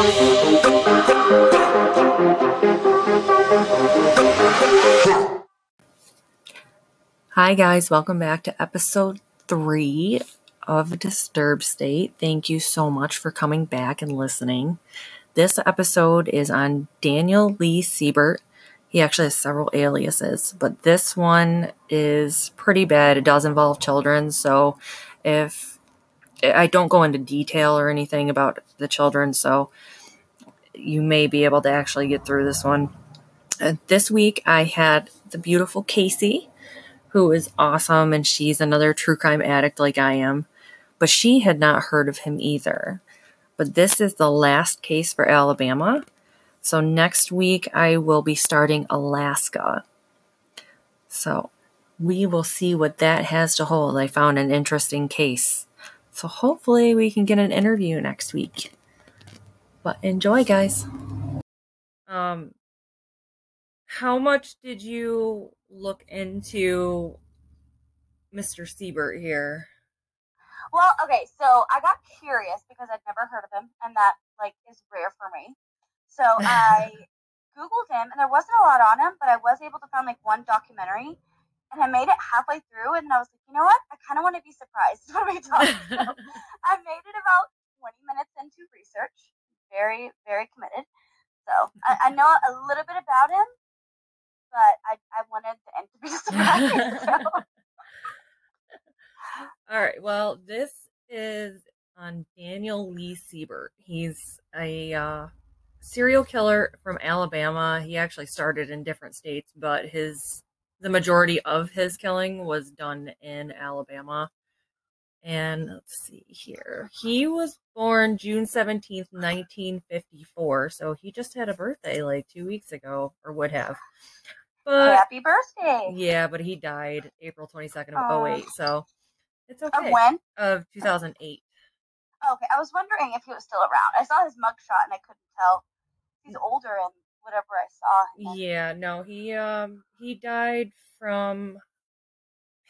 Hi, guys. Welcome back to episode three of Disturbed State. Thank you so much for coming back and listening. This episode is on Daniel Lee Siebert. He actually has several aliases, but this one is pretty bad. It does involve children, so if I don't go into detail or anything about the children, so you may be able to actually get through this one. Uh, this week I had the beautiful Casey who is awesome and she's another true crime addict like I am. But she had not heard of him either. But this is the last case for Alabama. So next week I will be starting Alaska. So we will see what that has to hold. I found an interesting case. So hopefully we can get an interview next week. But enjoy, guys. Um how much did you look into Mr. Siebert here? Well, okay, so I got curious because I'd never heard of him, and that like is rare for me. So I googled him, and there wasn't a lot on him, but I was able to find like one documentary, and I made it halfway through, and I was like, you know what? I kind of want to be surprised when we talk. so I made it about twenty minutes into research. Very, very committed. So I, I know a little bit about him, but I, I wanted the end to be surprised. so. All right. Well, this is on Daniel Lee Siebert. He's a uh, serial killer from Alabama. He actually started in different states, but his the majority of his killing was done in Alabama. And let's see here. He was born June 17th, 1954. So he just had a birthday like two weeks ago, or would have. But happy birthday. Yeah, but he died April 22nd of 08. So it's okay. Of when? Of 2008. Okay, I was wondering if he was still around. I saw his mugshot and I couldn't tell. He's mm. older and whatever I saw. Yeah, no, he um he died from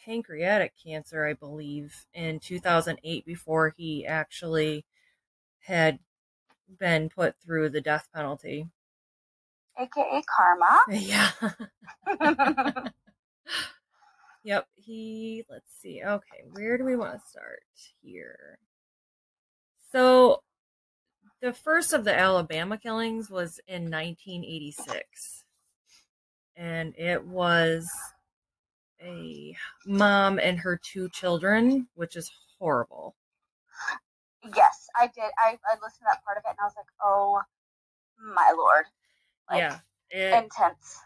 pancreatic cancer, I believe, in 2008 before he actually had been put through the death penalty. AKA karma. Yeah. yep, he let's see. Okay, where do we want to start here? So the first of the Alabama killings was in 1986. And it was a mom and her two children, which is horrible. Yes, I did. I, I listened to that part of it and I was like, oh my lord. Like, yeah. It, intense.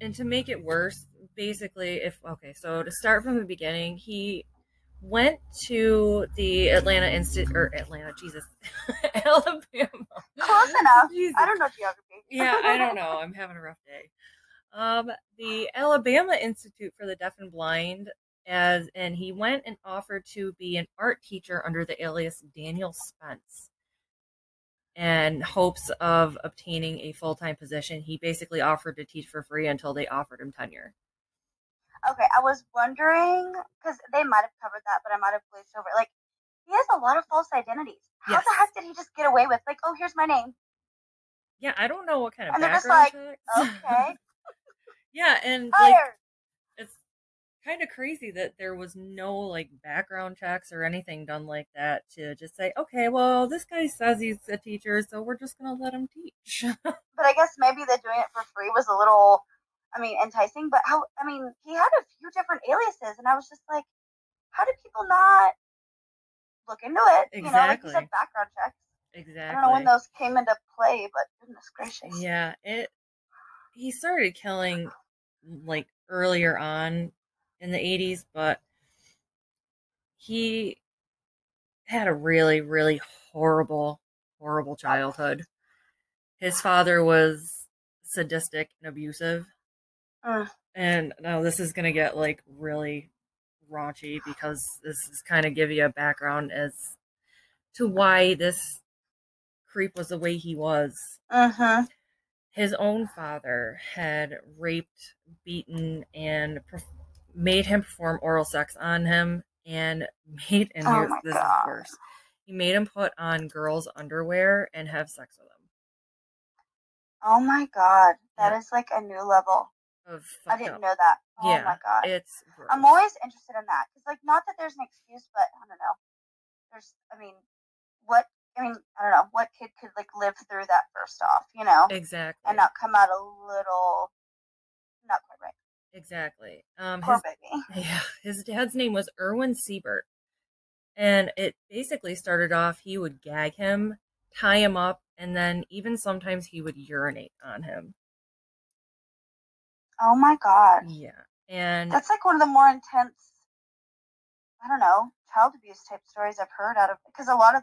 And to make it worse, basically, if, okay, so to start from the beginning, he went to the Atlanta Institute or Atlanta, Jesus, Alabama. Close enough. Jesus. I don't know geography. yeah, I don't know. I'm having a rough day. Um, the Alabama Institute for the Deaf and Blind, as and he went and offered to be an art teacher under the alias Daniel Spence. And hopes of obtaining a full time position, he basically offered to teach for free until they offered him tenure. Okay, I was wondering because they might have covered that, but I might have glazed over. Like, he has a lot of false identities. How yes. the heck did he just get away with like, oh, here's my name? Yeah, I don't know what kind of and background they're just like, okay. yeah, and like, it's kind of crazy that there was no like background checks or anything done like that to just say, okay, well, this guy says he's a teacher, so we're just gonna let him teach. but I guess maybe the doing it for free was a little I mean, enticing, but how, I mean, he had a few different aliases, and I was just like, how do people not look into it? Exactly. You know, like you said, background checks. Exactly. I don't know when those came into play, but goodness gracious. Yeah, it. He started killing like earlier on in the 80s, but he had a really, really horrible, horrible childhood. His father was sadistic and abusive. Uh, and now this is gonna get like really raunchy because this is kind of give you a background as to why this creep was the way he was. Uh-huh. His own father had raped, beaten, and made him perform oral sex on him, and made and oh here's this God. is worse. He made him put on girls' underwear and have sex with them. Oh my god, that Yeah. is like a new level. I didn't up. know that. Oh yeah, my god. it's. Gross. I'm always interested in that because, like, not that there's an excuse, but I don't know. There's, I mean, what? I mean, I don't know what kid could like live through that first off, you know, exactly and not come out a little, not quite right. exactly. Um, Poor his baby. Yeah, his dad's name was Erwin Siebert. And it basically started off he would gag him, tie him up, and then even sometimes he would urinate on him. Oh my god, Yeah. And that's like one of the more intense. I don't know child abuse type stories I've heard out of because a lot of,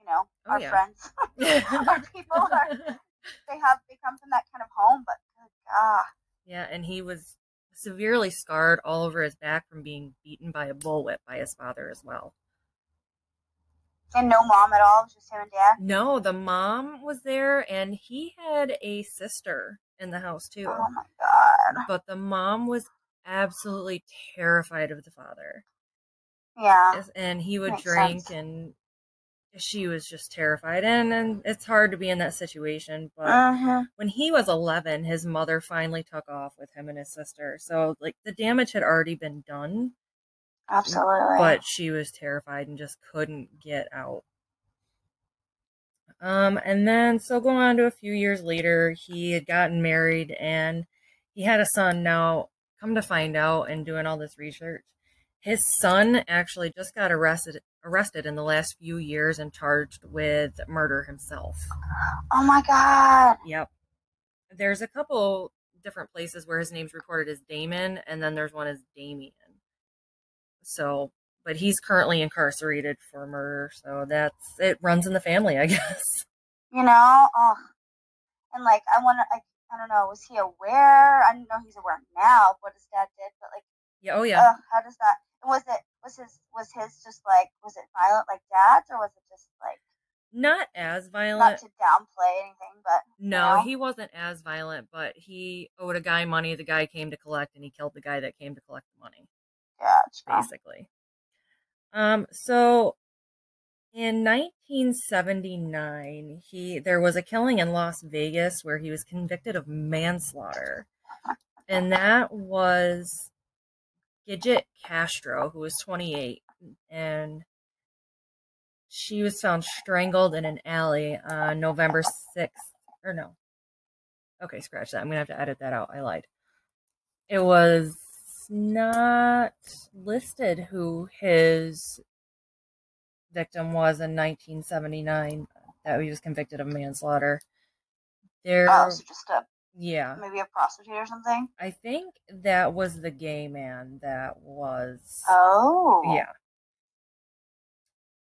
you know, Oh, our yeah. friends, our people are they have they come from that kind of home, but good god. yeah, and he was severely scarred all over his back from being beaten by a bullwhip by his father as well. And no mom at all, just him and dad. No, the mom was there and he had a sister in the house too. Oh my god. But the mom was absolutely terrified of the father. Yeah. And he would Makes drink sense. and she was just terrified and and it's hard to be in that situation but hmm when he was 11 his mother finally took off with him and his sister so like the damage had already been done Absolutely. but she was terrified and just couldn't get out um and then so going on to a few years later he had gotten married and he had a son now come to find out and doing all this research his son actually just got arrested arrested in the last few years and charged with murder himself oh my god. Yep. There's a couple different places where his name's recorded as Damon, and then there's one as Damien. So, but he's currently incarcerated for murder, so that's it. Runs in the family, I guess. You know, oh, and like I want to, I, I don't know, was he aware? I don't know he's aware now of what his dad did, but like, Yeah. Oh yeah. ugh, how does that? Was it was his was his just like was it violent like dad's or was it just like Not as violent. not to downplay anything, but No, know? he wasn't as violent, but he owed a guy money. The guy came to collect, and he killed the guy that came to collect the money. gotcha. basically. Um, so in 1979, he there was a killing in Las Vegas where he was convicted of manslaughter, and that was Gidget Castro, who was 28, and she was found strangled in an alley on November 6th, or no. Okay, scratch that. I'm gonna have to edit that out. I lied. It was not listed who his victim was in 1979 that he was convicted of manslaughter. There, Oh, so just a yeah, maybe a prostitute or something. I think that was the gay man that was. Oh, Yeah.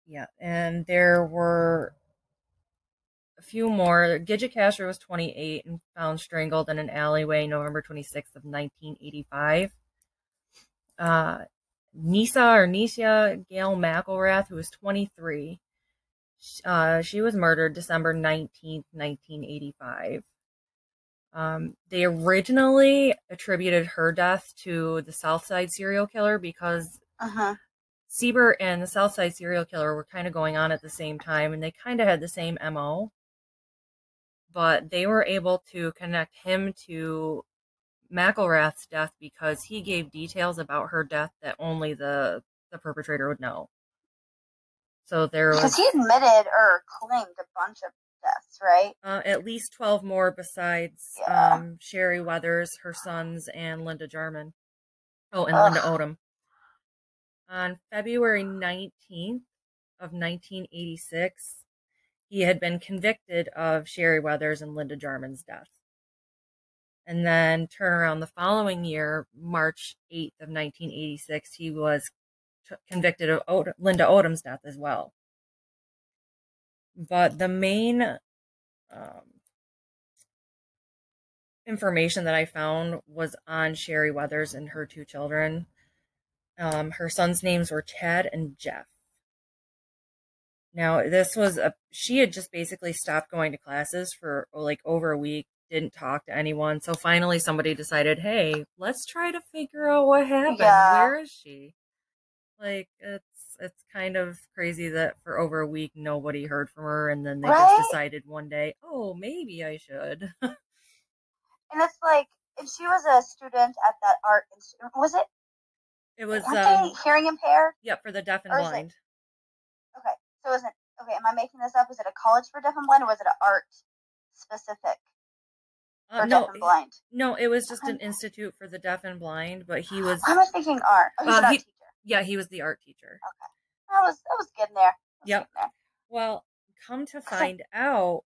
Yeah, and there were a few more. Gidget Castro was 28 and found strangled in an alleyway November 26th of 1985. Uh, Nisa or Nisha Gail McElrath, who was 23, uh, she was murdered December 19th, 1985. Um, they originally attributed her death to the Southside serial killer because uh-huh. Siebert and the Southside serial killer were kind of going on at the same time, and they kind of had the same MO. But they were able to connect him to McElrath's death because he gave details about her death that only the the perpetrator would know. So there because he admitted or claimed a bunch of deaths, right? uh, at least twelve more besides Yeah. um, Sherry Weathers, her sons, and Linda Jarman. Oh, and Linda Odom. On February 19th of 1986, he had been convicted of Sherry Weathers and Linda Jarman's death. And then turn around the following year, March 8th of 1986, he was t- convicted of Od- Linda Odom's death as well. But the main um, information that I found was on Sherry Weathers and her two children. Um, her sons' names were Chad and Jeff. Now, this was a she had just basically stopped going to classes for like over a week, didn't talk to anyone. So finally, somebody decided, hey, let's try to figure out what happened. Yeah. Where is she? Like, it's it's kind of crazy that for over a week nobody heard from her, and then they Right? just decided one day, oh, maybe I should. And it's like, and she was a student at that art institute. Was it? it was um, hearing impaired? yep for the deaf and is it- blind. Okay, so is it? Okay, am I making this up? Is it a college for deaf and blind, or was it an art specific Uh, no, deaf and blind? no, it was just an institute for the deaf and blind, but he was. I was thinking art? Oh, he's Uh, art he- teacher. yeah he was the art teacher. Okay, I was, I was getting there. Was Yep. getting there. Well, come to find out,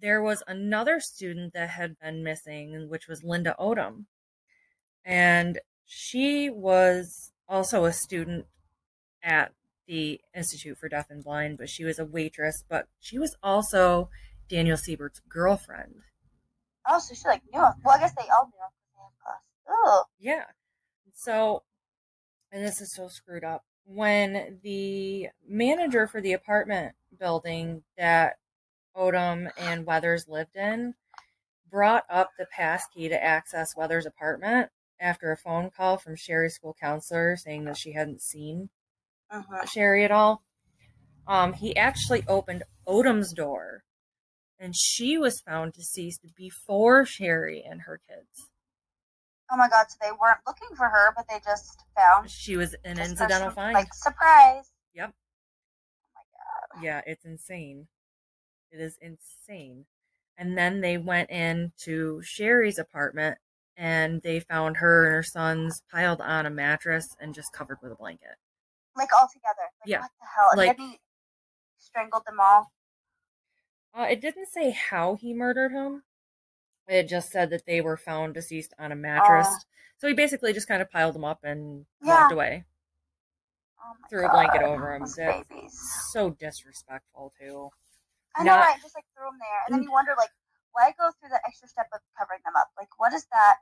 there was another student that had been missing, which was Linda Odom. And she was also a student at the Institute for Deaf and Blind, but she was a waitress, but she was also Daniel Siebert's girlfriend. Oh, so she like knew him. Well, I guess they all knew him because they have class. Yeah. So, and this is so screwed up. When the manager for the apartment building that Odom and Weathers lived in brought up the pass key to access Weathers' apartment after a phone call from Sherry's school counselor saying that she hadn't seen hmm Sherry at all, um, he actually opened Odom's door and she was found deceased before Sherry and her kids. oh my God! So they weren't looking for her, but they just found She was an incidental person, find. Like surprise. Yep. Oh my God. Yeah, it's insane. It is insane. And then they went into Sherry's apartment and they found her and her sons piled on a mattress and just covered with a blanket. Like all together. Like, Yeah. What the hell? Like- maybe strangled them all. Uh, it didn't say how he murdered him. It just said that they were found deceased on a mattress. Oh. so he basically just kind of piled them up and Yeah. walked away. Oh Threw a blanket over That's- So disrespectful too. I know, Not- right? Just like threw them there, and then you wonder, like, why go through the extra step of covering them up? Like, what is that?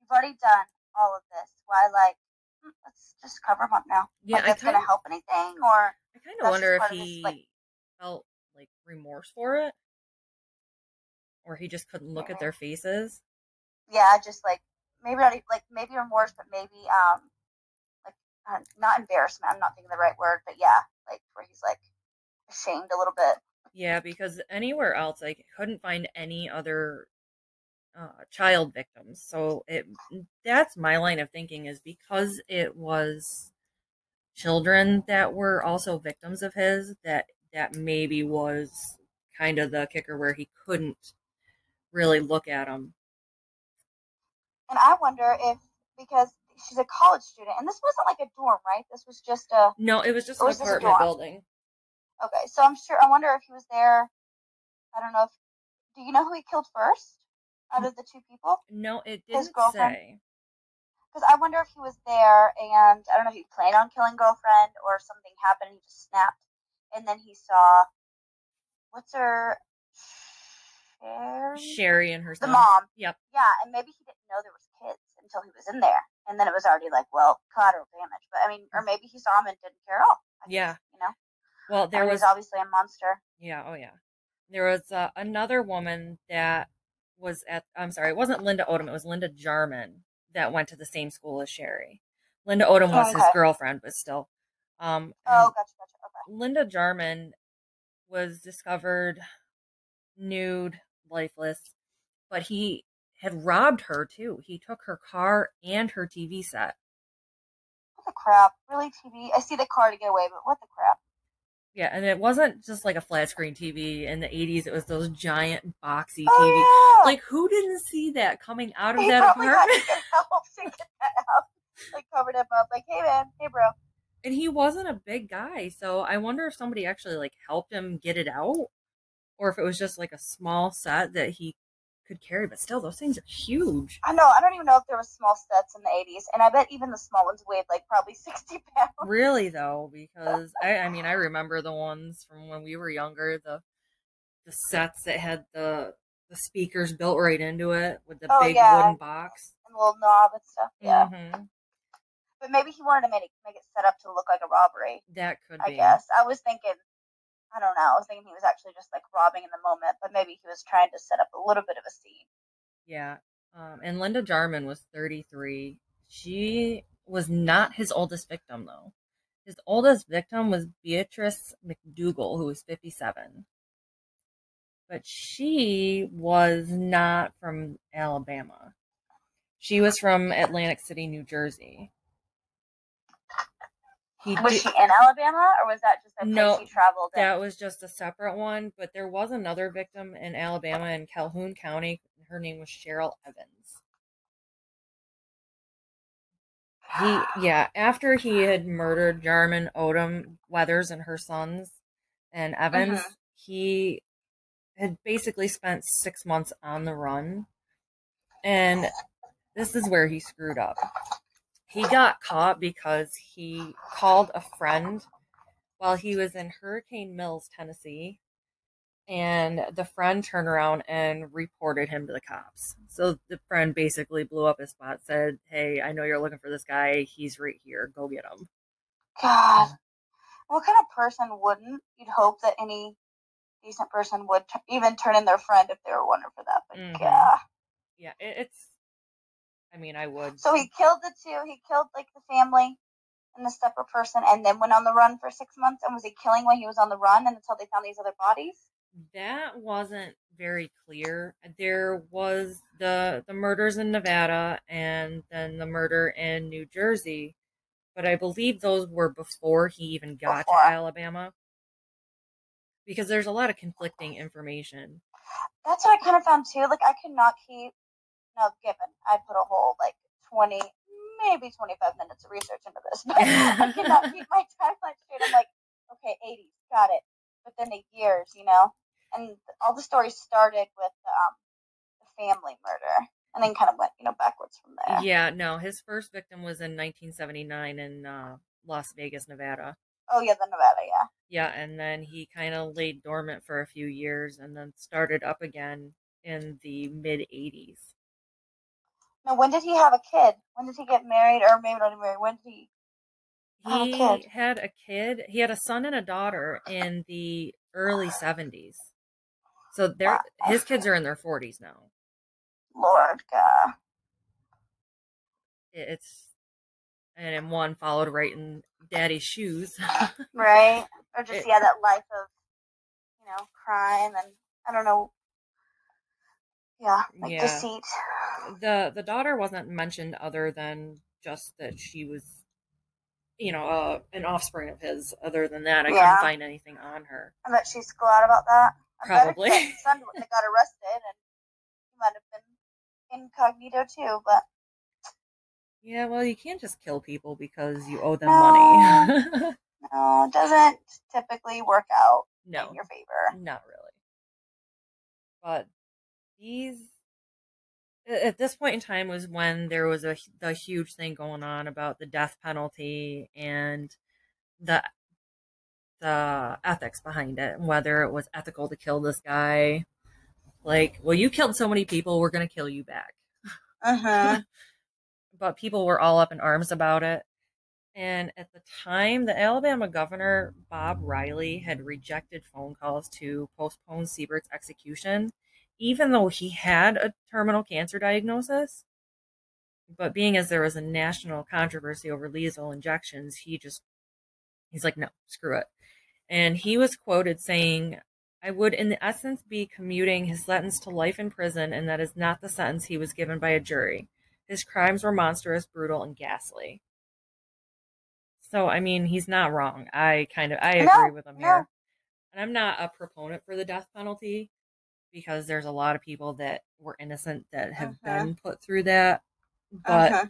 You've already done all of this. Why, like, hmm, let's just cover them up now? Yeah, like, I that's gonna help anything, or I kind of wonder if his, he like- felt like remorse for it, or he just couldn't look at their faces. yeah, just like maybe not like maybe remorse, but maybe um, like uh, not embarrassment. I'm not thinking the right word, but yeah, like where he's like ashamed a little bit. Yeah, because anywhere else I couldn't find any other uh, child victims. So it that's my line of thinking is because it was children that were also victims of his that that maybe was kind of the kicker where he couldn't really look at him. And I wonder if because she's a college student, and this wasn't like a dorm, right? This was just a No, it was just an was apartment building. Okay, so I'm sure. I wonder if he was there. I don't know if. Do you know who he killed first out of the two people? No, it didn't girlfriend? say. Because I wonder if he was there, and I don't know if he planned on killing girlfriend or something happened. and He just snapped, and then he saw. What's her? Sherry. Sherry and her The son. mom. Yep. Yeah, and maybe he didn't know there was kids until he was in there, and then it was already like, well, collateral damage. But I mean, or maybe he saw him and didn't care at all. I guess, Yeah. you know, Well, there there was obviously a monster. Yeah, oh yeah. There was uh, another woman that was at I'm sorry, it wasn't Linda Odom, it was Linda Jarman that went to the same school as Sherry. Linda Odom was his Okay. girlfriend, but still. Um Oh, gotcha, gotcha. Linda Jarman was discovered nude, lifeless, but he had robbed her too. He took her car and her TV set. What the crap? Really, TV? I see the car to get away, but what the crap? Yeah, and it wasn't just like a flat screen TV in the 80s, it was those giant boxy TV. Oh, yeah. Like who didn't see that coming out of that probably had to apartment? get help to get that out. Like covered him up. Like, hey man, hey bro. And he wasn't a big guy, so I wonder if somebody actually like helped him get it out, or if it was just like a small set that he could carry. But still, those things are huge. I know. I don't even know if there was small sets in the '80s, and I bet even the small ones weighed like probably 60 pounds. Really though, because I, I mean, I remember the ones from when we were younger, the the sets that had the the speakers built right into it with the Oh, big yeah. wooden box. And little knob and stuff. Yeah. hmm But maybe he wanted to make it make it set up to look like a robbery. That could I be. I guess. I was thinking. I don't know. I was thinking he was actually just like robbing in the moment, but maybe he was trying to set up a little bit of a scene. Yeah. Um, and Linda Jarman was 33. She was not his oldest victim, though. His oldest victim was Beatrice McDougal, who was 57. But she was not from Alabama. She was from Atlantic City, New Jersey. He was did, she in Alabama, or was that just a no, place he traveled? In? That was just a separate one. But there was another victim in Alabama in Calhoun County. Her name was Cheryl Evans. He yeah, after he had murdered Jarman Odom Weathers and her sons and Evans, mm-hmm. he had basically spent six months on the run. And this is where he screwed up. He got caught because he called a friend while he was in Hurricane Mills, Tennessee, and the friend turned around and reported him to the cops. So the friend basically blew up his spot, said, "Hey, I know you're looking for this guy. He's right here. Go get him." God, what kind of person wouldn't? You'd hope that any decent person would t- even turn in their friend if they were wondering for that. But mm-hmm. yeah, yeah, it, it's. I mean, I would. So he killed the two. He killed like the family and the separate person, and then went on the run for six months. And was he killing when he was on the run, and until they found these other bodies? that wasn't very clear. There was the the murders in Nevada and then the murder in New Jersey, but I believe those were before he even got before. to Alabama. Because there's a lot of conflicting information. That's what I kind of found too. Like I could not keep no given I put a whole like twenty maybe twenty five minutes of research into this, but I cannot keep my timeline straight. I'm like, okay, eighties, got it within the years, you know. And all the stories started with um, the family murder, and then kind of went, you know, backwards from there. Yeah, no, his first victim was in 1979 in uh, Las Vegas, Nevada. Oh yeah, the Nevada, yeah. Yeah, and then he kind of laid dormant for a few years, and then started up again in the mid 80s. Now, when did he have a kid? When did he get married, or maybe not married? When did he he had a kid. He had a son and a daughter in the early 70s. So they're his kids are in their 40s now. Lord God. It's and then one followed right in daddy's shoes. right. Or just it, yeah, that life of you know, crime and I don't know yeah, like yeah. deceit. The the daughter wasn't mentioned other than just that she was you know, uh, an offspring of his. Other than that, I yeah. couldn't find anything on her. I bet she's glad about that. I Probably. His son got arrested, and he might have been incognito too. But yeah, well, you can't just kill people because you owe them no. money. no, it doesn't typically work out no, in your favor. Not really. But these at this point in time was when there was a the huge thing going on about the death penalty and the the ethics behind it, and whether it was ethical to kill this guy. Like, well, you killed so many people, we're gonna kill you back. Uh-huh. but people were all up in arms about it. And at the time, the Alabama governor, Bob Riley, had rejected phone calls to postpone Siebert's execution even though he had a terminal cancer diagnosis. But being as there was a national controversy over lethal injections, he just, he's like, no, screw it. And he was quoted saying, I would, in the essence, be commuting his sentence to life in prison, and that is not the sentence he was given by a jury. His crimes were monstrous, brutal, and ghastly. So, I mean, he's not wrong. I kind of, I agree no, with him no. here. And I'm not a proponent for the death penalty because there's a lot of people that were innocent that have uh-huh. been put through that. But uh-huh.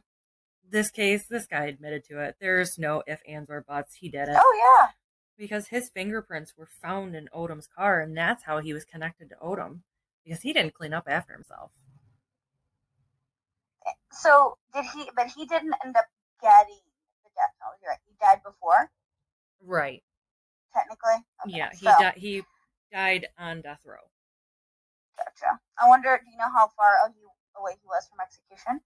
this case, this guy admitted to it. There's no if, ands, or buts. He did it. Oh, yeah. Because his fingerprints were found in Odom's car, and that's how he was connected to Odom. Because he didn't clean up after himself. Eh, so, did he, but he didn't end up getting the death penalty, right? He died before? Right. Technically? Okay. Yeah, he, so. di- he died on death row. Gotcha. I wonder, do you know how far away he was from execution?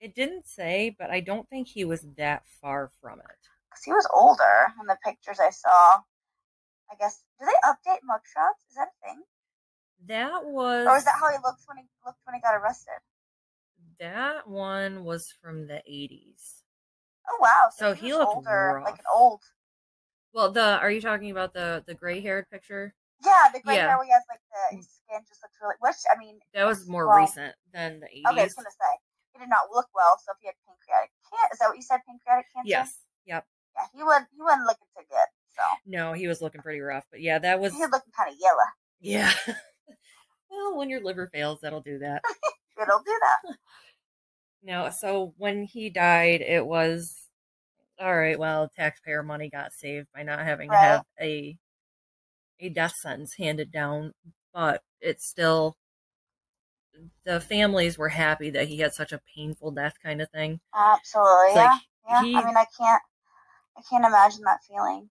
It didn't say, but I don't think he was that far from it. Because he was older in the pictures I saw. I guess, do they update mugshots? Is that a thing? That was. Or is that how he looked when he looked when he got arrested? That one was from the 80s. Oh wow! So, so he, he looked older, rough. like an old Well, the are you talking about the the gray haired picture? Yeah, the gray Yeah. hair where he has like the his skin just looks really. Which I mean, That was more well, recent than the eighties. Okay, I was gonna say he did not look well. So if he had pancreatic cancer, is that what you said? Pancreatic cancer. Yes. Yep. Yeah, he would. He wasn't looking too good. So No, he was looking pretty rough. But yeah, that was he was looking kind of yellow. yeah. well, when your liver fails, that'll do that. It'll do that. No, so when he died, it was all right. Well, taxpayer money got saved by not having to have a a death sentence handed down, but it's still the families were happy that he had such a painful death, kind of thing. Absolutely. It's Yeah. yeah. he- I mean, I can't. I can't imagine that feeling.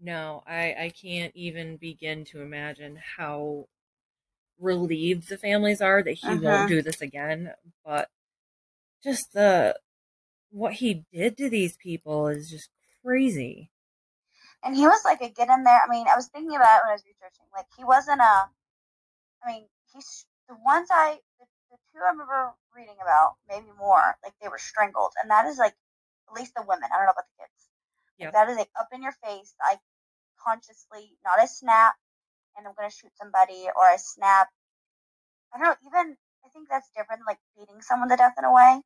No, I I can't even begin to imagine how relieved the families are that he Mhm. won't do this again. But just the what he did to these people is just crazy. And he was like a get in there. I mean, I was thinking about it when I was researching. Like he wasn't a. I mean, he's the ones I the, the two I remember reading about, maybe more. Like they were strangled, and that is like at least the women. I don't know about the kids. Like, that is like up in your face. like consciously not a snap, and I'm gonna shoot somebody, or a snap. I don't know. Even I think that's different. than, Like beating someone to death in a way.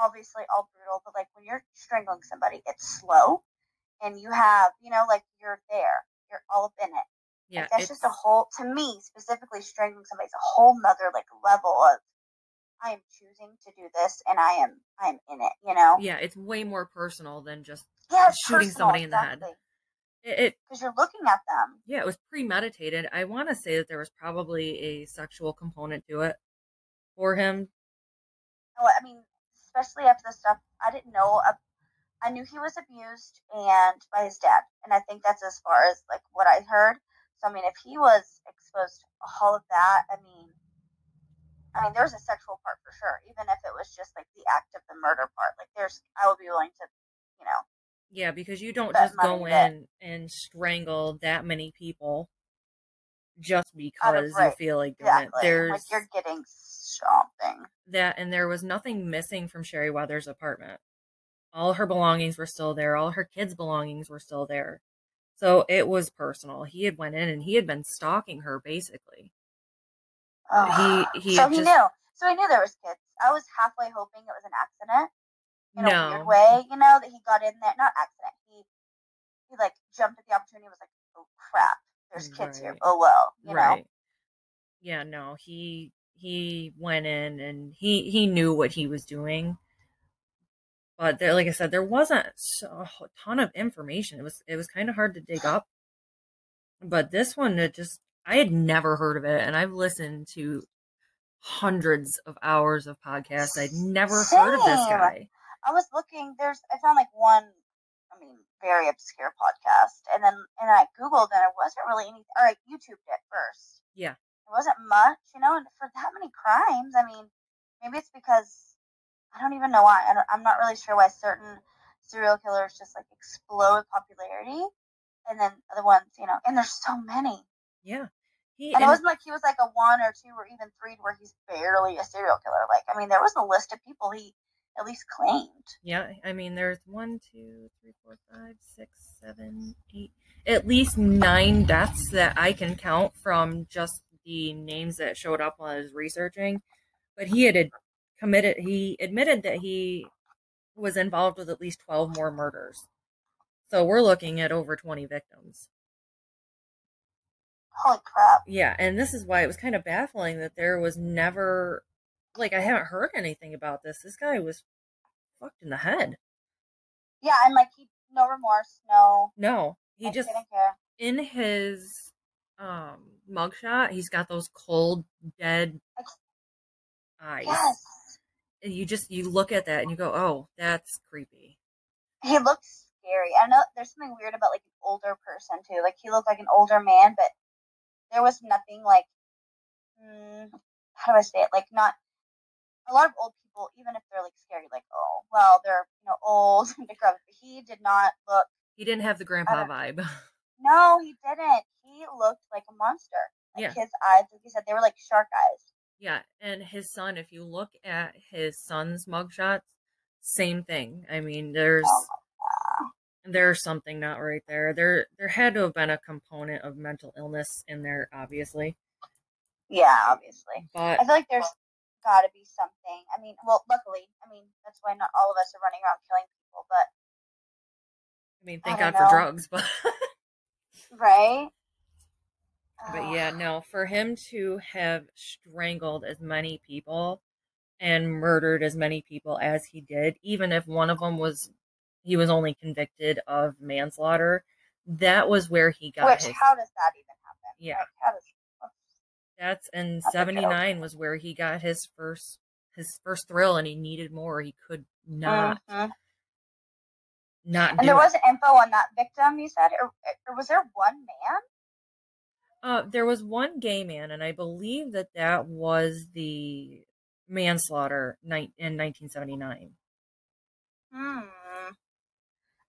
Obviously, all brutal, but like when you're strangling somebody, it's slow, and you have, you know, like you're there, you're all up in it. Yeah, Like, that's it's, just a whole. To me, specifically, strangling somebody's a whole nother like level of. I am choosing to do this, and I am I am in it. You know. yeah, it's way more personal than just Yeah, shooting personal, somebody in the head. it, it because you're looking at them. yeah, it was premeditated. I want to say that there was probably a sexual component to it for him. Oh, I mean, especially after the stuff I didn't know. I knew he was abused and by his dad, and I think that's as far as like what I heard. So I mean, if he was exposed to all of that, I mean, I mean, there's a sexual part for sure. Even if it was just like the act of the murder part, like there's, I would be willing to, you know, Yeah, because you don't just go money that- in and strangle that many people just because right, you feel like exactly. There's Like you're getting something. that, and there was nothing missing from Sherry Weathers' apartment. All her belongings were still there. All her kids' belongings were still there. So it was personal. He had went in and he had been stalking her basically. Ugh. He- ah, he so he just- knew. So he knew there was kids. I was halfway hoping it was an accident. in a No. weird way, you know, that he got in there. Not accident. He he like jumped at the opportunity. and Was like, oh crap, there's kids here. Oh well, you know. Yeah, no, he he went in and he he knew what he was doing. But there, like I said, there wasn't so, a ton of information. It was it was kind of hard to dig up. But this one, it just I had never heard of it, and I've listened to hundreds of hours of podcasts. I'd never heard of this guy. I was looking. There's. I found like one. I mean, very obscure podcast, and then and I googled, and it wasn't really any. Or I YouTubed it first. Yeah. It wasn't much, you know. And for that many crimes, I mean, maybe it's because I don't even know why. I don't, I'm not really sure why certain serial killers just like explode popularity, and then other ones, you know. And there's so many. Yeah, he And it wasn't like he was like a one or two or even three where he's barely a serial killer. Like, I mean, there was a list of people he at least claimed. Yeah, I mean, there's one, two, three, four, five, six, seven, eight, at least nine deaths that I can count from just the names that showed up while I was researching. But he had ad- committed, he admitted that he was involved with at least 12 more murders. So we're looking at over 20 victims. Holy crap. Yeah, and this is why it was kind of baffling that there was never, like, I haven't heard anything about this. This guy was fucked in the head. Yeah, and like he, no remorse, no. No, he like, just in his um mugshot, he's got those cold, dead eyes. Yes. And you just you look at that and you go, "Oh, that's creepy." He looks scary. I know there's something weird about like an older person too. Like he looked like an older man, but there was nothing like, mm, how do I say it? Like not a lot of old people, even if they're like scary, like oh well, they're you know old and decrepit. But he did not look. He didn't have the grandpa vibe. No, he didn't. He looked like a monster. Like Yeah. his eyes, like you said, they were like shark eyes. Yeah, and his son, if you look at his son's mugshots, same thing. I mean, there's Oh there's something not right there. There there had to have been a component of mental illness in there, obviously. Yeah, obviously. But I feel like there's got to be something. I mean, well, luckily, I mean that's why not all of us are running around killing people, but I mean, thank don't God for drugs, but right? But yeah, no, for him to have strangled as many people and murdered as many people as he did, even if one of them was he was only convicted of manslaughter, that was where he got Which his. how does that even happen? Yeah. Like, does That's in That's a joke. seventy nine was where he got his first his first thrill, and he needed more. He could not Mhm. not And there it. wasn't info on that victim. You said, or, or was there one man? Uh, there was one gay man, and I believe that that was the manslaughter night in 1979. Hmm.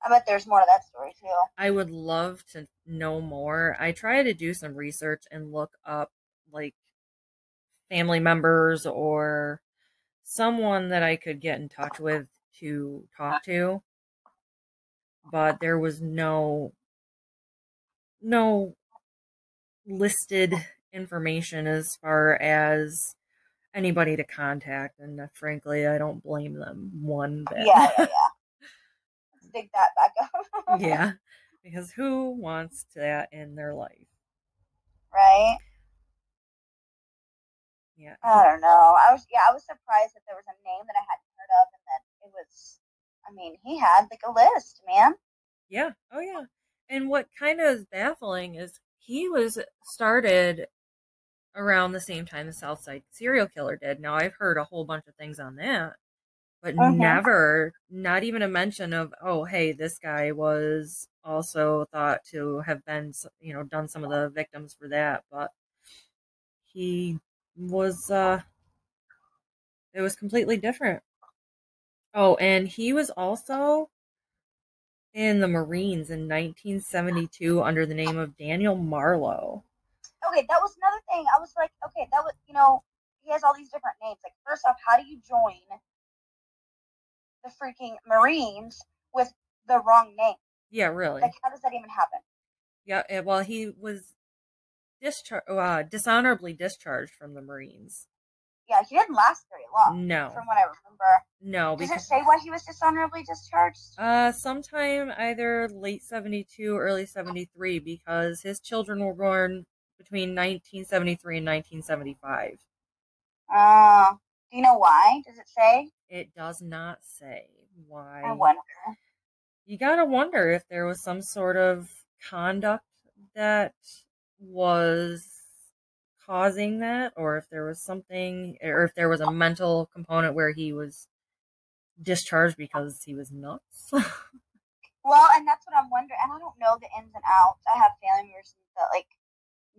I bet there's more to that story too. I would love to know more. I try to do some research and look up like family members or someone that I could get in touch with to talk to. But there was no no listed information as far as anybody to contact and uh, frankly I don't blame them one bit. Yeah, yeah, yeah. Let's dig that back up. yeah. Because who wants that in their life? right? Yeah. I don't know. I was yeah, I was surprised that there was a name that I hadn't heard of and that it was I mean, he had like a list, man. Yeah. Oh, yeah. And what kind of is baffling is he was started around the same time the Southside serial killer did. Now, I've heard a whole bunch of things on that, but Mhm. never, not even a mention of, oh, hey, this guy was also thought to have been, you know, done some of the victims for that. But he was, uh, it was completely different. Oh, and he was also in the Marines in 1972 under the name of Daniel Marlowe. Okay, that was another thing. I was like, okay, that was you know, he has all these different names. Like first off, how do you join the freaking Marines with the wrong name? Yeah, really. Like how does that even happen? yeah, eh, well, he was dischar- uh, dishonorably discharged from the Marines. Yeah, he didn't last very long. No, From what I remember. no, Does it because say why he was dishonorably discharged? uh, sometime either late 72, early 73, because his children were born between 1973 and 1975. Uh, do you know why? Does it say? It does not say why. I wonder. you gotta wonder if there was some sort of conduct that was causing that, or if there was something, or if there was a mental component where he was discharged because he was nuts. Well, and that's what I'm wondering. And I don't know the ins and outs. I have family members the like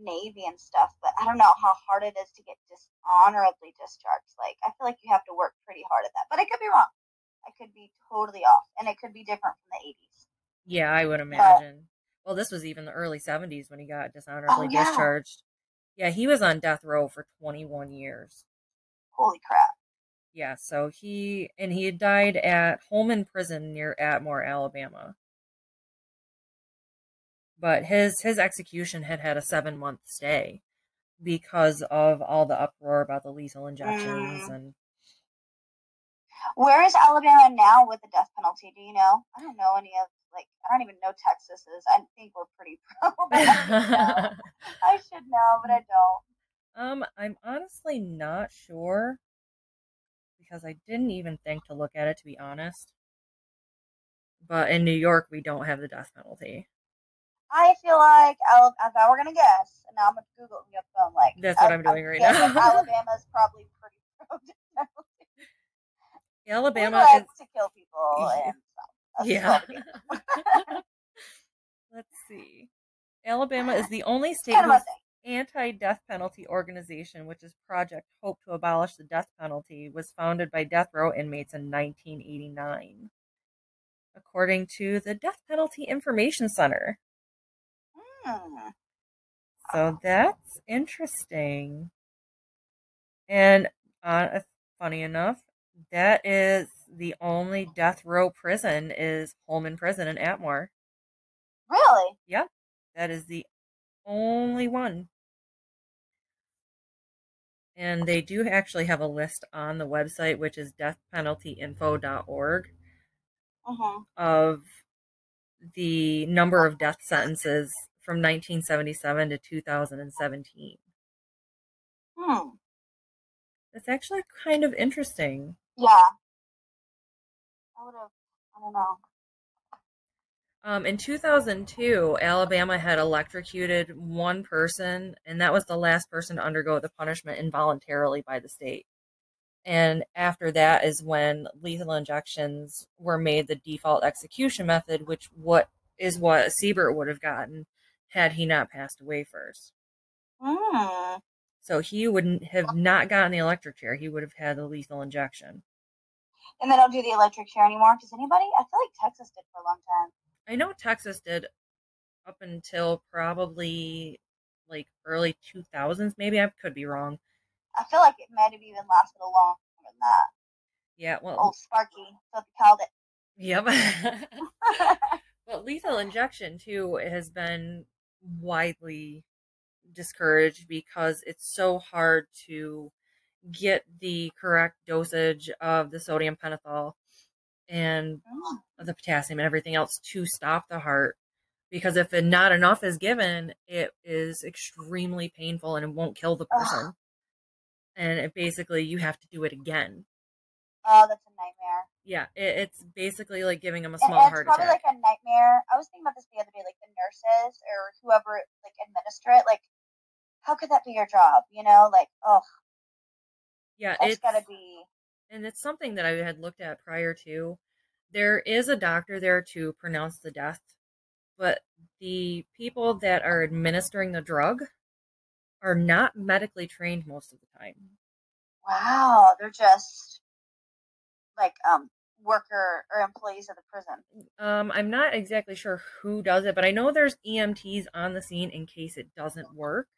Navy and stuff, but I don't know how hard it is to get dishonorably discharged. Like, I feel like you have to work pretty hard at that. But I could be wrong. I could be totally off, and it could be different from the 80s. yeah, I would imagine. Well, this was even the early 70s when he got oh, dishonorably Oh, yeah. discharged. Yeah, he was on death row for 21 years. Holy crap! Yeah, so he and he had died at Holman Prison near Atmore, Alabama. But his his execution had had a seven month stay because of all the uproar about the lethal injections Mm. and Where is Alabama now with the death penalty? Do you know? I don't know any of like. I don't even know Texas is. I think we're pretty pro. but I should know. I should know, but I don't. um I'm honestly not sure because I didn't even think to look at it to be honest. But in New York we don't have the death penalty. I feel like Alabama, if I were gonna guess, and now I'm gonna Google it your phone. Like That's what I- I'm doing right guessing now. Alabama's probably pretty pro death penalty. We Alabama like is to kill people and stuff. That's Yeah. all we do. Let's see. Alabama is the only state whose anti-death penalty organization, which is Project Hope to Abolish the Death Penalty, was founded by death row inmates in 1989, according to the Death Penalty Information Center. Hmm. So that's interesting. And uh, funny enough, that is the only death row prison is Holman Prison in Atmore. Really? Yep, that is the only one. And they do actually have a list on the website, which is deathpenaltyinfo.org, Mm-hmm. of the number of death sentences from 1977 to 2017. Hmm. That's actually kind of interesting. Yeah. I would have. I don't know. Um, in 2002, Alabama had electrocuted one person, and that was the last person to undergo the punishment involuntarily by the state. And after that is when lethal injections were made the default execution method, which what is what Siebert would have gotten had he not passed away first. Hmm. So he wouldn't have not gotten the electric chair; he would have had the lethal injection. And they don't do the electric chair anymore. Does anybody? I feel like Texas did for a long time. I know Texas did up until probably like early 2000s, maybe I could be wrong. I feel like it might have even lasted a long time than that. Yeah, well, Old Sparky, so they called it. yep. but lethal injection too has been widely discouraged because it's so hard to get the correct dosage of the sodium pentothal and Mm. the potassium and everything else to stop the heart because if not enough is given it is extremely painful and it won't kill the person and it basically you have to do it again Oh, that's a nightmare. yeah it, it's basically like giving them a small and it's heart probably attack like a nightmare. I was thinking about this the other day, like the nurses or whoever like administer it. Like, how could that be your job? You know, like, oh, yeah that's it's gotta be. and it's something that I had looked at prior to. There is a doctor there to pronounce the death, but the people that are administering the drug are not medically trained most of the time. Wow, they're just like um worker or employees of the prison. Um, I'm not exactly sure who does it, but I know there's EMTs on the scene in case it doesn't work,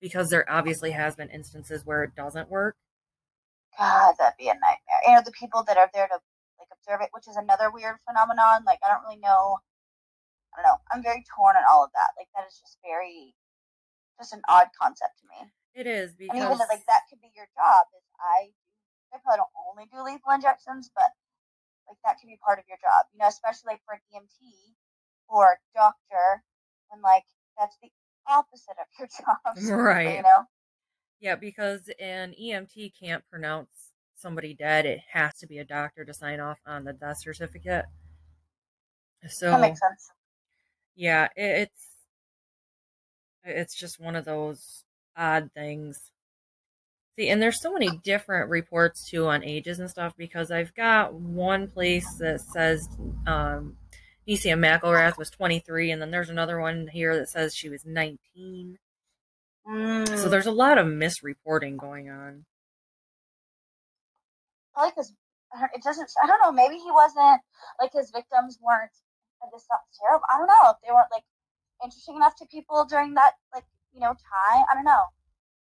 because there obviously has been instances where it doesn't work. God, that'd be a nightmare. You know, the people that are there to like observe it, which is another weird phenomenon. Like, I don't really know. I don't know. I'm very torn on all of that. Like, that is just very, just an odd concept to me. It is And even because that, like that could be your job. Is I, I probably don't only do lethal injections, but like that could be part of your job. You know, especially like for an EMT or a doctor, and like that's the opposite of your job. Right. You know. Yeah, because an EMT can't pronounce somebody dead. It has to be a doctor to sign off on the death certificate. So That makes sense. yeah, it, it's it's just one of those odd things. See, and there's so many different reports too on ages and stuff because I've got one place that says um, Necia McElrath was 23, and then there's another one here that says she was 19. Mm. So there's a lot of misreporting going on. probably because it doesn't. I don't know. Maybe he wasn't like his victims weren't. This sounds terrible. I don't know if they weren't like interesting enough to people during that like you know time. I don't know.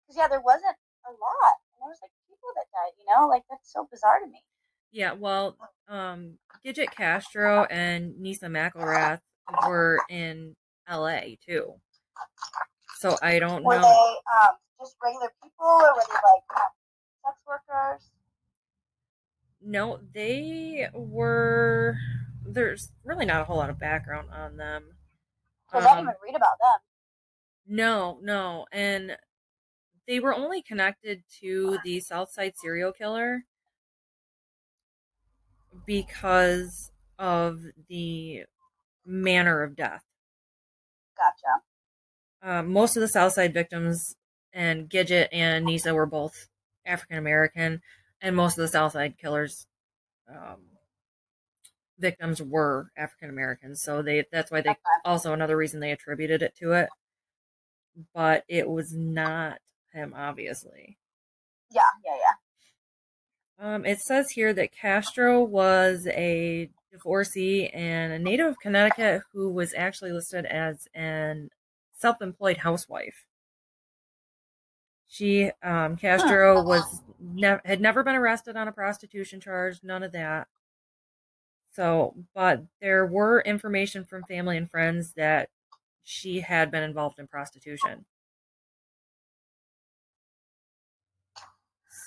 Because yeah, there wasn't a lot. And there was like people that died. You know, like that's so bizarre to me. Yeah, well, um, Gidget Castro and Nisa McElrath were in LA too. So I don't Were know. Were they um just regular people, or were they like um, sex workers? No, they were. There's really not a whole lot of background on them. Because I didn't Um, even read about them. no, no, and they were only connected to the Southside serial killer because of the manner of death. Gotcha. Um, most of the Southside victims and Gidget and Nisa were both African American, and most of the Southside killers um, victims were African Americans. So they that's why they also another reason they attributed it to it. But it was not him, obviously. Yeah, yeah, yeah. Um, it says here that Castro was a divorcee and a native of Connecticut who was actually listed as an self-employed housewife. She, um, Castro was ne- had never been arrested on a prostitution charge, none of that. So, but there were information from family and friends that she had been involved in prostitution.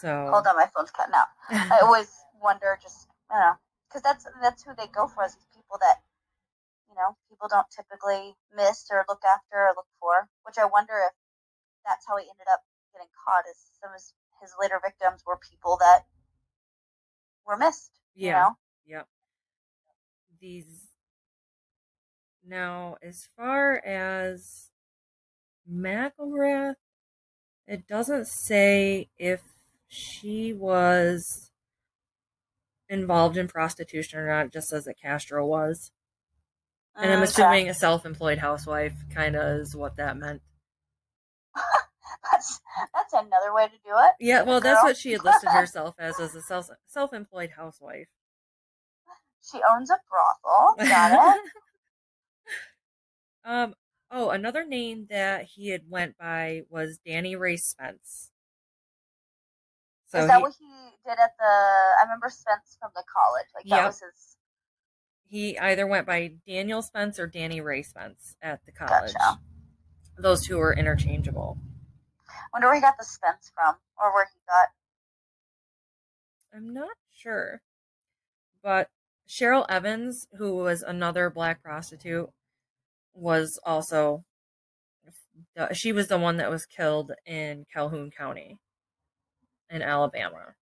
So Hold on, my phone's cutting out. I always wonder, just you know, because that's that's who they go for is people that you know people don't typically miss or look after or look for. Which I wonder if that's how he ended up getting caught. Is some of his, his later victims were people that were missed. You Yeah. know? Yep. These now, as far as McElrath, it doesn't say if she was involved in prostitution or not. It just says that Castro was. And I'm Mm, assuming okay. a self employed housewife kind of is what that meant. that's that's another way to do it. Yeah, well, that's what she had listed herself as, as a self self employed housewife. She owns a brothel. Got it. Um. Oh, another name that he had went by was Danny Ray Spence. So Is that he, what he did at the? I remember Spence from the college. Like that Yep. was his. He either went by Daniel Spence or Danny Ray Spence at the college. Gotcha. Those two were interchangeable. I Wonder where he got the Spence from, or where he got. I'm not sure, but Cheryl Evans, who was another black prostitute, was also. She was the one that was killed in Calhoun County, in Alabama.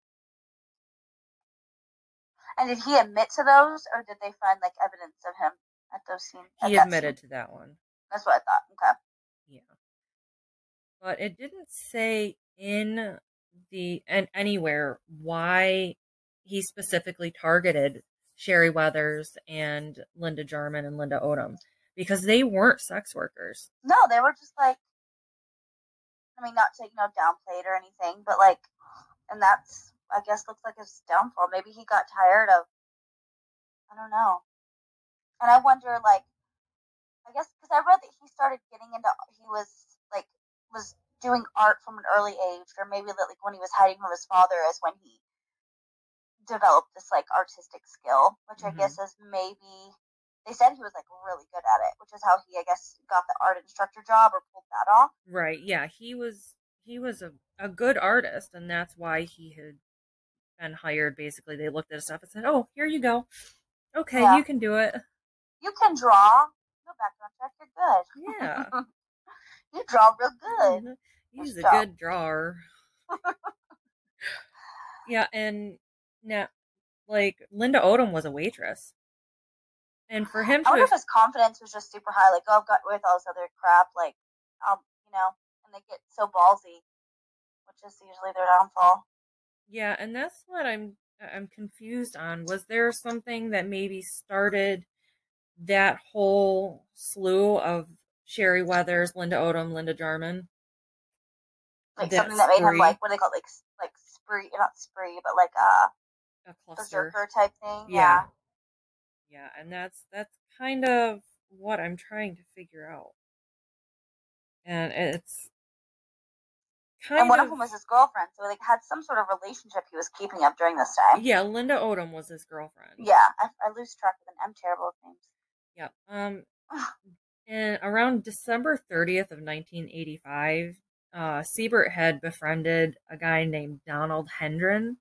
And did he admit to those, or did they find like evidence of him at those scenes? at He admitted scene? to that one. That's what I thought. Okay. Yeah. But it didn't say in the and anywhere why he specifically targeted Sherry Weathers and Linda Jarman and Linda Odom because they weren't sex workers. No, they were just like. I mean, not to you know downplay it or anything, but like, and that's I guess looks like his downfall. Maybe he got tired of. I don't know. And I wonder, like, I guess because I read that he started getting into he was like was doing art from an early age, or maybe like when he was hiding from his father is when he developed this like artistic skill, which Mhm. I guess is maybe they said he was like really good at it, which is how he I guess got the art instructor job or pulled that off. Right. Yeah, he was he was a, a good artist and that's why he had been hired basically. They looked at his stuff and said, "Oh, here you go. Okay, Yeah. you can do it." You can draw. No background check. You're good. Yeah. you draw real good. Mhm. He's a good drawer. yeah, and now, like Linda Odom was a waitress, and for him I wonder if his confidence was just super high. Like, oh, I've got with all this other crap. Like, um, you know, and they get so ballsy, which is usually their downfall. Yeah, and that's what I'm I'm confused on. Was there something that maybe started that whole slew of Sherry Weathers, Linda Odom, Linda Jarman? Like That something that made him like what do they call it? like like spree, not spree, but like uh, A cluster. berserker type thing. Yeah. Yeah, and that's that's kind of what I'm trying to figure out. And it's kind And one of, of them was his girlfriend, so like had some sort of relationship he was keeping up during this time. yeah, Linda Odom was his girlfriend. Yeah, I, I lose track of them. I'm terrible with names. Yep. Um and around December 30th of 1985, uh Siebert had befriended a guy named Donald Hendren.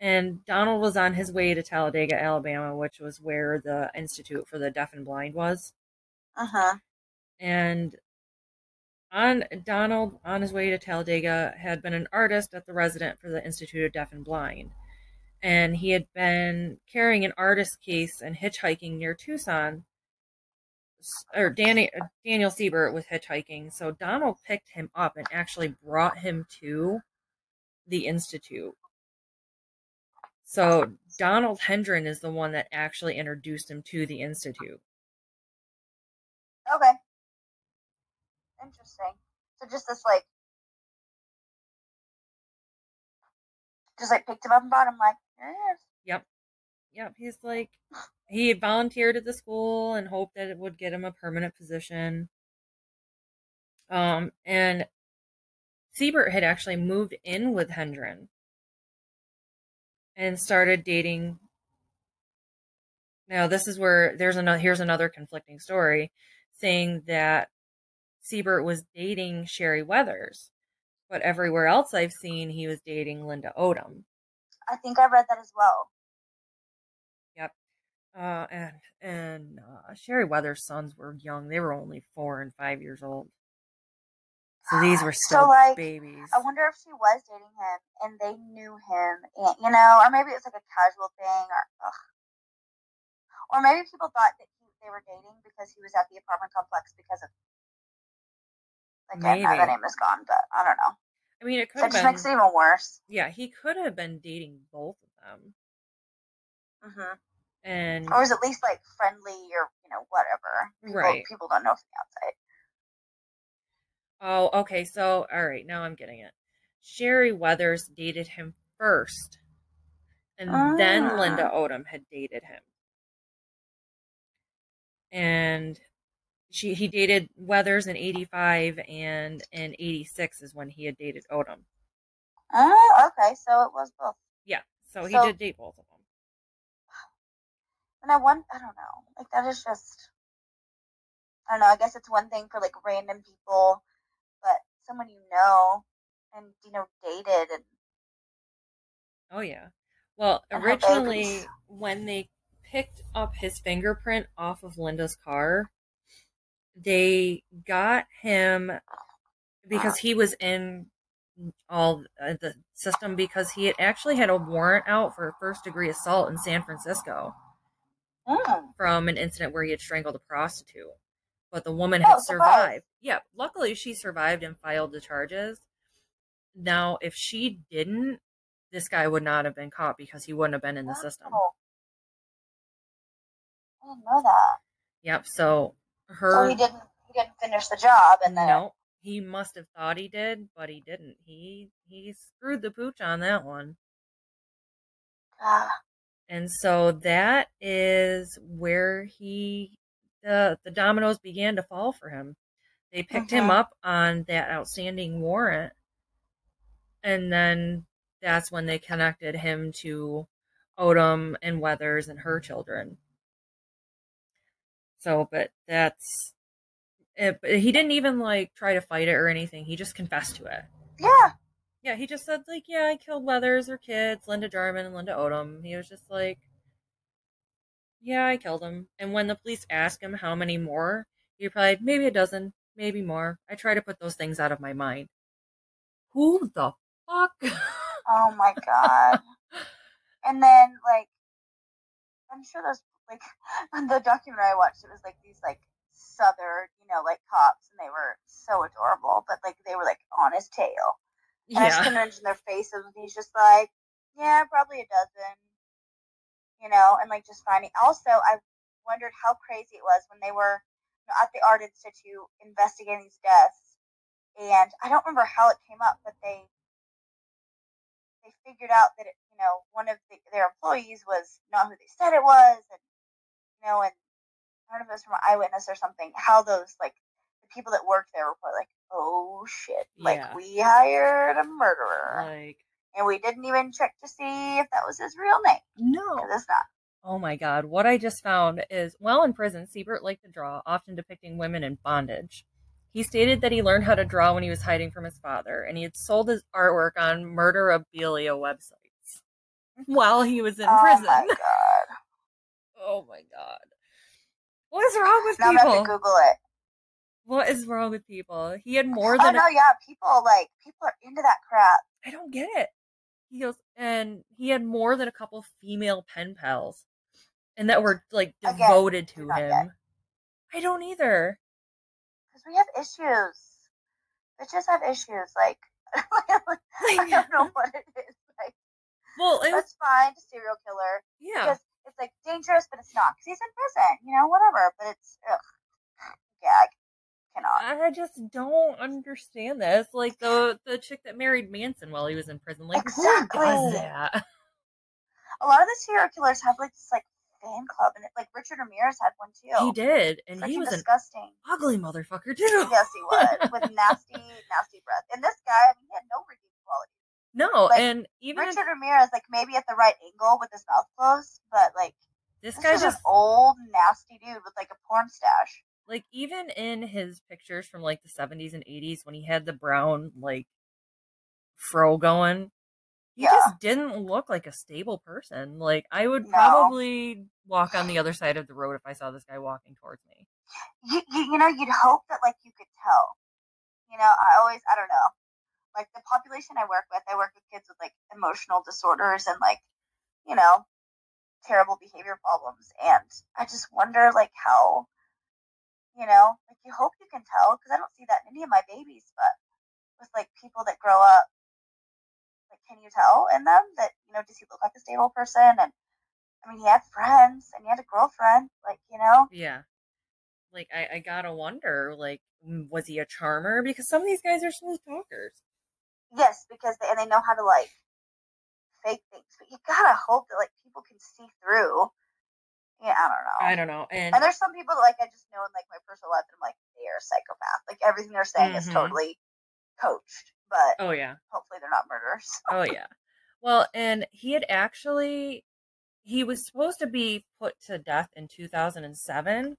And Donald was on his way to Talladega, Alabama, which was where the Institute for the Deaf and Blind was. Uh huh. and on Donald on his way to Talladega had been an artist at the resident for the Institute of Deaf and Blind. And he had been carrying an artist case and hitchhiking near Tucson. Or Danny, uh, Daniel Siebert was hitchhiking. So Donald picked him up and actually brought him to the Institute. So Donald Hendren is the one that actually introduced him to the Institute. Okay. Interesting. So just this like just like picked him up and brought him like, is. Yep. Yep. He's like, he volunteered at the school and hoped that it would get him a permanent position. Um, and Siebert had actually moved in with Hendren and started dating. Now, this is where there's another, here's another conflicting story saying that Siebert was dating Sherry Weathers, but everywhere else I've seen, he was dating Linda Odom. I think I read that as well. Yep. Uh, and and uh, Sherry Weathers' sons were young; they were only four and five years old. So these were still so, like, babies. I wonder if she was dating him and they knew him, and you know, or maybe it's like a casual thing, or ugh. or maybe people thought that he, they were dating because he was at the apartment complex because of. Again, Maybe. the name is gone, but I don't know. I mean, it could have just been. makes it even worse. Yeah, he could have been dating both of them, Mm-hmm. and Or was at least like friendly, or you know, whatever. People, Right. People don't know from the outside. oh, okay. So, all right, now I'm getting it. Sherry Weathers dated him first, and then Ah. Linda Odom had dated him, and she he dated Weathers in '85, and in '86 is when he had dated Odom. Oh, okay, so it was both. Yeah, so he So- did date both of them. And I want, I don't know, like that is just, I don't know. I guess it's one thing for like random people, but someone you know and you know dated and Oh yeah. Well, originally when they picked up his fingerprint off of Linda's car, they got him because he was in all uh, the system because he had actually had a warrant out for first degree assault in San Francisco Mm. from an incident where he had strangled a prostitute. But the woman Oh, had surprise. survived. Yeah, luckily she survived and filed the charges. Now, if she didn't, this guy would not have been caught because he wouldn't have been in the system. Oh. I didn't know that. Yep. So So he didn't. He didn't finish the job, and then no, he must have thought he did, but he didn't. He he screwed the pooch on that one. Ah, And so that is where he the the dominoes began to fall for him. They picked him Mhm. up on that outstanding warrant. And then that's when they connected him to Odom and Weathers and her children. So, but that's it, but he didn't even like try to fight it or anything. He just confessed to it. yeah. Yeah, he just said like, yeah, I killed Weathers, her kids, Linda Jarman and Linda Odom. He was just like, yeah, I killed them. And when the police asked him how many more, he replied, maybe a dozen, maybe more. I try to put those things out of my mind. Who the fuck? Oh my god. and then like, I'm sure those like on the documentary I watched. It was like these like southern, you know, like cops, and they were so adorable, but like they were like on his tail. And I just yeah. couldn't imagine their faces. And he's just like, yeah, probably a dozen. You know, and like just finding. Also, I wondered how crazy it was when they were you know, at the Art Institute investigating these deaths. And I don't remember how it came up, but they they figured out that it, you know one of the, their employees was not who they said it was, and know, and I don't know if it was from an eyewitness or something. How those like the people that worked there were like, oh shit, like Yeah. we hired a murderer, Like, and we didn't even check to see if that was his real name. no. it's not. Oh my god, what I just found is while in prison, Siebert liked to draw, often depicting women in bondage. He stated that he learned how to draw when he was hiding from his father, and he had sold his artwork on murderabilia websites mm-hmm. while he was in oh prison. Oh my god. What is wrong with Now I'm gonna have to Google it. What is wrong with people? He had more Oh than no, a- yeah, people like people are into that crap. I don't get it. He goes, and he had more than a couple female pen pals, and that were like devoted do to him. get. I don't either. Because we have issues. Bitches have issues. Like, I don't know what it is. Like, Well, it was, let's find a serial killer yeah. because it's like dangerous, but it's not because he's in prison. You know, whatever. But it's ugh, gag. Cannot. I just don't understand this. Like the the chick that married Manson while he was in prison. Like who Exactly. does that? A lot of the serial killers have like this like fan club, and it, like Richard Ramirez had one too. He did, and he was disgusting. ugly motherfucker too. Yes, he was with nasty, nasty breath. And this guy, I mean, he had no redeeming quality. No, Like, and even Richard Ramirez, like maybe at the right angle with his mouth closed, This This guy just an old nasty dude with like a porn stash. like even in his pictures from like the 70s and 80s when he had the brown like fro going he Yeah. just didn't look like a stable person like i would No. probably walk on the other side of the road if i saw this guy walking towards me You, you, you know, you'd hope that like you could tell. You know, I always, I don't know, like the population I work with, I work with kids with like emotional disorders and like, you know, terrible behavior problems, and I just wonder like how, you know, like you hope you can tell because I don't see that in any of my babies, but with like people that grow up, like can you tell in them that you know does he look like a stable person? And I mean, he had friends and he had a girlfriend. Like, you know, yeah. Like i, I gotta wonder like mm, was he a charmer? Because some of these guys are smooth talkers. Yes, because they, and they know how to like fake things, but you gotta hope that like people can see through. Yeah, I don't know. i don't know and and there's some people that like I just know in like my personal life, and I'm like they are a psychopath. Like everything they're saying is Mhm. totally coached, but oh yeah hopefully they're not murderers. Oh yeah. Well, and he had actually he was supposed to be put to death in 2007,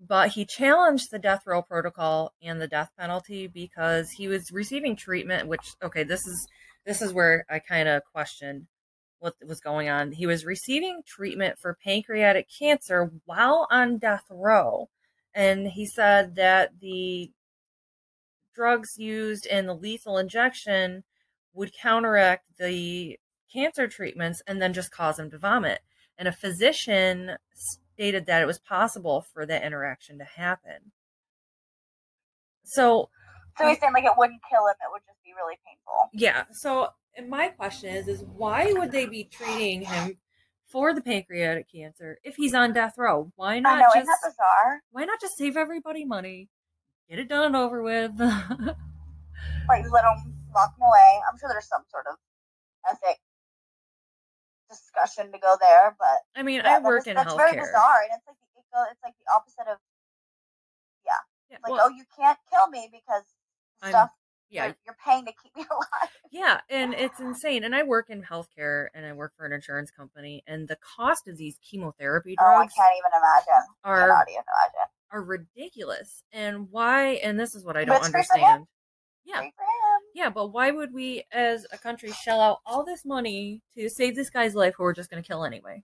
but he challenged the death row protocol and the death penalty because he was receiving treatment which okay, this is this is where I kind of questioned what was going on. He was receiving treatment for pancreatic cancer while on death row. And he said that the drugs used in the lethal injection would counteract the cancer treatments and then just cause him to vomit. And a physician stated that it was possible for that interaction to happen. So, So he's um saying like it wouldn't kill him; it would just be really painful. yeah. So, and my question is, is why would they be treating him for the pancreatic cancer if he's on death row? Why I not know, just isn't that bizarre? why not just save everybody money, get it done and over with? Like let him lock him away. I'm sure there's some sort of ethic discussion to go there, but I mean, yeah, I work is- in that's very bizarre, and it's like it go, it's like the opposite of Yeah, like well, oh you can't kill me because I'm- stuff yeah, you're, you're paying to keep me alive. Yeah, and it's insane. And I work in healthcare and I work for an insurance company and the cost of these chemotherapy drugs. Oh, I can't even imagine. are Cannot even imagine. are ridiculous. And why and this is what I don't it's free for him. understand. Yeah. Great for him. Yeah, but why would we as a country shell out all this money to save this guy's life who we're just gonna kill anyway?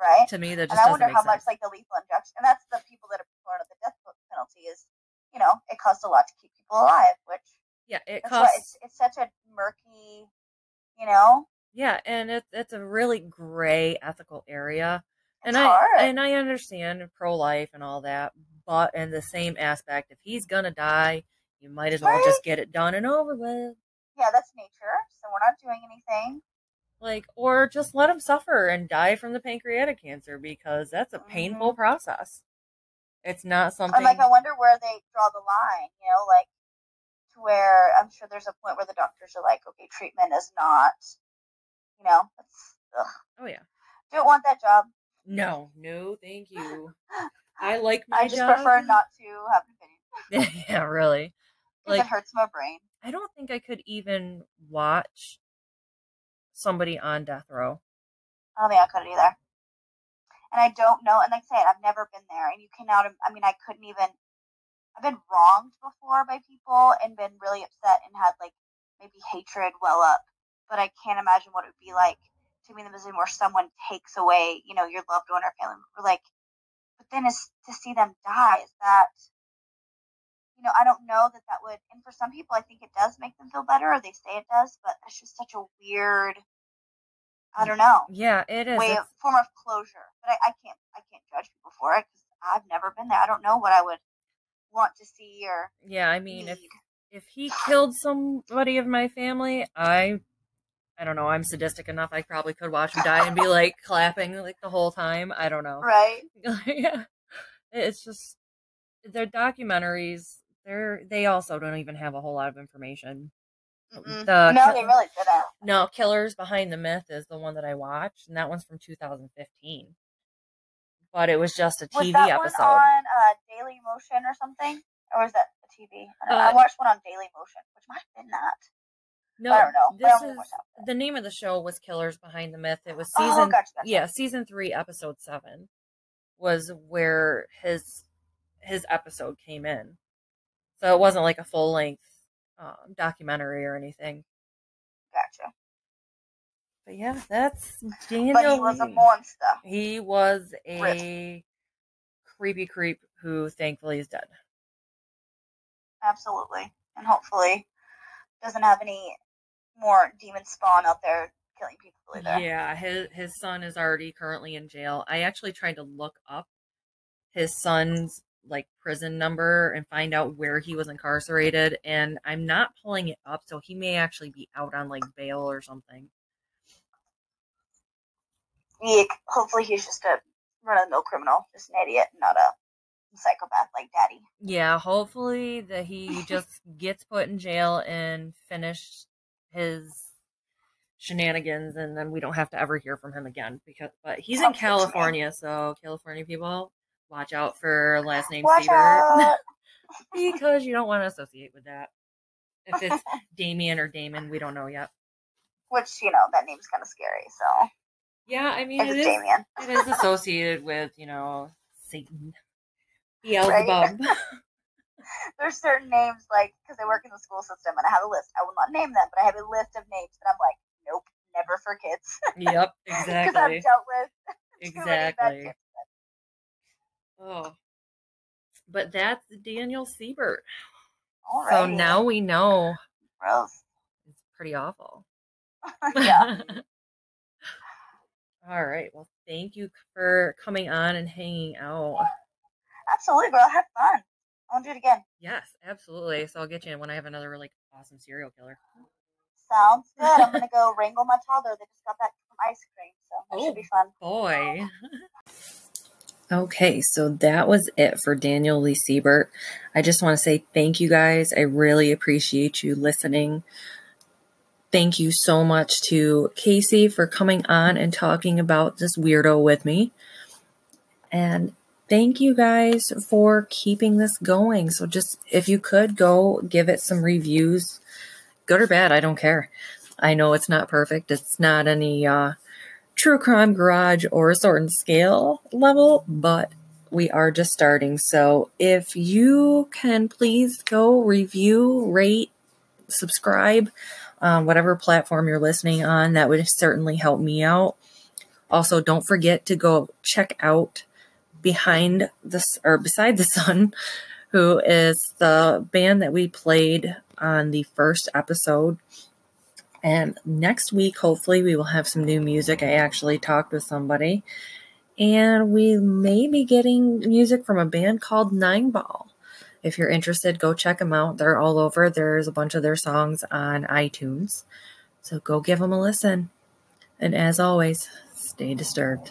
Right. To me that And just I doesn't wonder how sense. much like the lethal injection, and that's the people that are part of the death penalty is, you know, it costs a lot to keep people alive, which yeah, it that's costs it's it's such a murky, you know. Yeah, and it's it's a really gray ethical area. And It's I hard. and I understand pro life and all that, but in the same aspect, if he's gonna die, you might as well just get it done and over with. Yeah, that's nature. So we're not doing anything. Like, or just let him suffer and die from the pancreatic cancer because that's a painful mm-hmm. process. It's not something. I'm like, I wonder where they draw the line. You know, like where I'm sure there's a point where the doctors are like, okay, treatment is not, you know, oh yeah, don't want that job. no, no, thank you. I like my I just job. prefer not to have an opinion yeah, really. Like, it hurts my brain. I don't think I could even watch somebody on death row. I don't think I could either. And I don't know. And like I said, I've never been there. And you cannot. I mean, I couldn't even. I've been wronged before by people and been really upset and had like maybe hatred well up. But I can't imagine what it would be like to be in the position where someone takes away, you know, your loved one or family member. Like, but then is to see them die. Is that, you know, I don't know that that would. And for some people, I think it does make them feel better, or they say it does. But it's just such a weird. I don't know Yeah, it is. way of form of closure. But I, I can't I can't judge people for it because I've never been there. I don't know what I would want to see or yeah, I mean, need. if if he killed somebody of my family, I I don't know, I'm sadistic enough I probably could watch him die and be like clapping like the whole time. I don't know. right? yeah. It's just their documentaries, they're they also don't even have a whole lot of information. Mm-mm. The no, they really didn't. No, Killers Behind the Myth is the one that I watched, and that one's from 2015. But it was just a TV Was that episode. one on uh, Daily Motion or something, or was that a TV? I. Uh, I watched one on Daily Motion, which might have been that. No, I don't know. This is the name of the show was Killers Behind the Myth. It was oh, season, oh, gotcha, gotcha. yeah, season three, episode seven, was where his his episode came in. So it wasn't like a full length um, documentary or anything. Gotcha. But yeah, that's Daniel. But he was a monster. He was a creepy creep who thankfully is dead. Absolutely. And hopefully doesn't have any more demon spawn out there killing people either. Yeah, his his son is already currently in jail. I actually tried to look up his son's like prison number and find out where he was incarcerated and I'm not pulling it up so he may actually be out on like bail or something. Yeah, hopefully he's just a run of the mill criminal, just an idiot, not a psychopath like daddy. Yeah, hopefully that he just gets put in jail and finished his shenanigans and then we don't have to ever hear from him again because but he's in California, so California people watch out for last name Seaver because you don't want to associate with that. If it's Damien or Damon, we don't know yet. Which, you know, that name's kind of scary, so. Yeah, I mean, it is, it is associated with, you know, Satan. Beelzebub. Right? There's certain names, like, because I work in the school system and I have a list. I will not name them, but I have a list of names that I'm like, nope, never for kids. Yep, exactly. Because I've dealt with exactly. Oh, but that's Daniel Siebert. All right. So now we know. Gross. It's pretty awful. yeah. All right. Well, thank you for coming on and hanging out. Absolutely, girl. Have fun. I want to do it again. Yes, absolutely. So I'll get you in when I have another really awesome serial killer. Sounds good. I'm gonna go wrangle my toddler They just got back from ice cream, so that oh, should be oh, fun. Boy. Okay, so that was it for Daniel Lee Siebert. I just want to say thank you guys. I really appreciate you listening. Thank you so much to Casey for coming on and talking about this weirdo with me. And thank you guys for keeping this going. So just if you could go give it some reviews, good or bad, I don't care. I know it's not perfect. It's not any uh true crime garage or sword and scale level, but we are just starting. So if you can please go review, rate, subscribe, um, whatever platform you're listening on, that would certainly help me out. Also, don't forget to go check out behind this or beside the sun, who is the band that we played on the first episode. And next week, hopefully, we will have some new music. I actually talked with somebody, and we may be getting music from a band called Nine Ball. If you're interested, go check them out. They're all over. There's a bunch of their songs on iTunes. So go give them a listen. And as always, stay disturbed.